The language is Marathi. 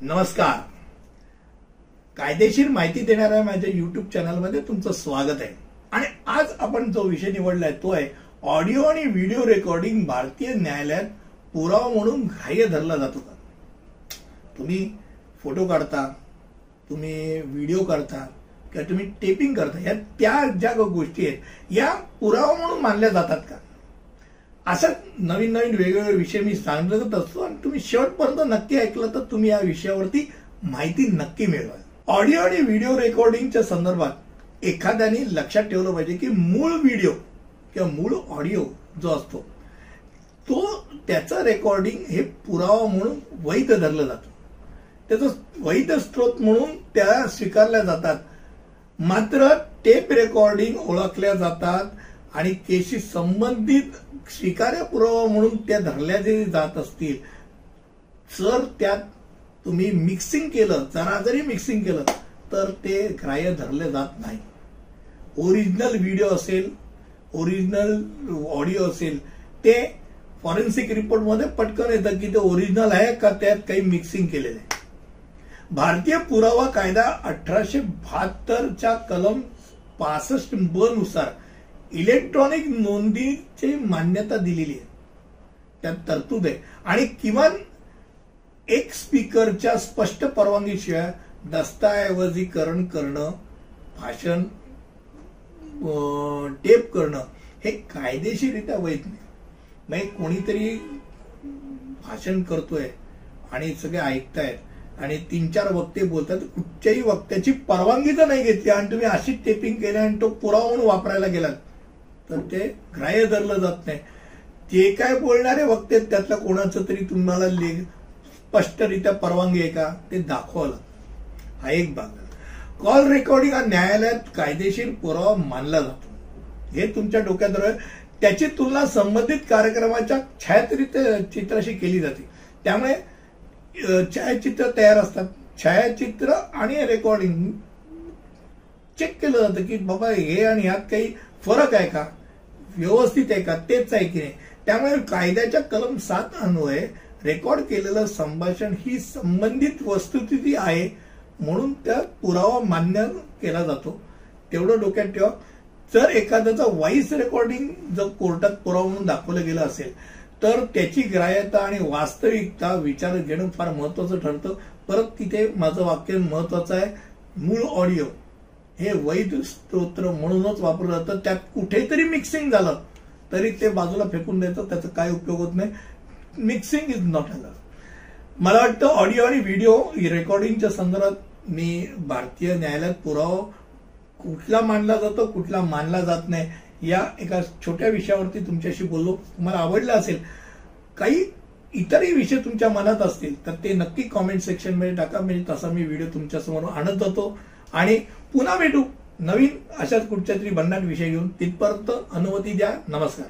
नमस्कार. कायदेशीर माहिती देणाऱ्या माझ्या युट्यूब चॅनलमध्ये तुमचं स्वागत आहे. आणि आज आपण जो विषय निवडलाय तो आहे ऑडिओ आणि व्हिडिओ रेकॉर्डिंग भारतीय न्यायालयात पुरावा म्हणून ग्राह्य धरला जातो का तुम्ही फोटो काढता तुम्ही व्हिडिओ करता किंवा तुम्ही टेपिंग करता या त्या ज्या गोष्टी आहेत या पुरावा म्हणून मानल्या जातात का? असं नवीन नवीन वेगवेगळे विषय मी सांगत असतो तुम्ही शेवटपर्यंत नक्की ऐकलं तर तुम्ही या विषयावरती माहिती नक्की मिळवाल. ऑडिओ आणि व्हिडिओ रेकॉर्डिंगच्या संदर्भात एखाद्याने लक्षात ठेवलं पाहिजे की मूळ व्हिडिओ किंवा मूळ ऑडिओ जो असतो तो त्याचं रेकॉर्डिंग हे पुरावा म्हणून वैध धरलं जातं. त्याचं वैध स्त्रोत म्हणून त्या स्वीकारल्या जातात. मात्र टेप रेकॉर्डिंग ओळखल्या जातात आणि केशी संबंधित स्वीकार्य पुरावा म्हणून त्या धरल्या जरी जात असतील जर त्यात तुम्ही मिक्सिंग केलं जरा जरी मिक्सिंग केलं तर ते ग्राह्य धरले जात नाही. ओरिजिनल व्हिडिओ असेल ओरिजिनल ऑडिओ असेल ते फॉरेन्सिक रिपोर्टमध्ये पटकन येतं की ते ओरिजिनल आहे का त्यात काही मिक्सिंग केलेलं आहे. भारतीय पुरावा कायदा अठराशे बहात्तरच्या कलम पासष्ट ब नुसार इलेक्ट्रॉनिक नोंदीची मान्यता दिलेली आहे. त्यात तरतूद आहे. आणि किमान एक स्पीकरच्या स्पष्ट परवानगीशिवाय दस्तऐवजीकरण करणं भाषण टेप करणं हे कायदेशीरित्या वैध नाही. म्हणजे कोणीतरी भाषण करतोय आणि सगळे ऐकतायत आणि तीन चार वक्ते बोलतात कुठच्याही वक्त्याची परवानगी तर नाही घेतली आणि तुम्ही अशीच टेपिंग केली आणि तो पुरावा म्हणून वापरायला गेलात तर ते ग्राह्य धरलं जात नाही. जे काय बोलणारे वक्ते त्यातलं कोणाचं तरी तुम्हाला स्पष्टरित्या परवानगी आहे का ते दाखवावं लागतं हा एक भाग कॉल रेकॉर्डिंग हा न्यायालयात कायदेशीर पुरावा मानला जातो. हे तुमच्या डोक्यात त्याची तुलना संबंधित कार्यक्रमाच्या छायाचित्र चित्राशी केली जाते. त्यामुळे छायाचित्र तयार असतात. छायाचित्र आणि रेकॉर्डिंग चेक केलं जातं की बाबा हे आणि ह्यात काही फरक आहे का? व्यवस्थित आहे का? तेच आहे की नाही? त्यामुळे कायद्याच्या कलम सात अन्वये रेकॉर्ड केलेलं संभाषण ही संबंधित वस्तुस्थिती आहे म्हणून त्या पुरावा मान्य केला जातो. तेवढं डोक्यात ठेवा. जर एखाद्याचा व्हॉइस रेकॉर्डिंग जर कोर्टात पुरावा म्हणून दाखवलं गेलं असेल तर त्याची ग्राह्यता आणि वास्तविकता विचार घेणं फार महत्वाचं ठरतं. परत तिथे माझं वाक्य महत्वाचं आहे. मूळ ऑडिओ हे वैध स्तोत्र म्हणूनच वापरलं जातं. त्यात कुठेतरी मिक्सिंग झालं तरी ते बाजूला फेकून द्यायचं त्याचा काय उपयोग होत नाही. मिक्सिंग इज नॉट अलाउड मला वाटतं ऑडिओ आणि व्हिडिओ रेकॉर्डिंगच्या संदर्भात मी भारतीय न्यायालयात पुरावा कुठला मानला जातो कुठला मानला जात नाही या एका छोट्या विषयावरती तुमच्याशी बोललो. तुम्हाला आवडलं असेल काही इतरही विषय तुमच्या मनात असतील तर ते नक्की कॉमेंट सेक्शनमध्ये टाका. म्हणजे तसा मी व्हिडिओ तुमच्यासमोर आणत होतो. आणि पुन्हा भेटू नवीन अशाच कुठच्या तरी भन्नाट विषय घेऊन. तिथपर्यंत अनुमती द्या. नमस्कार.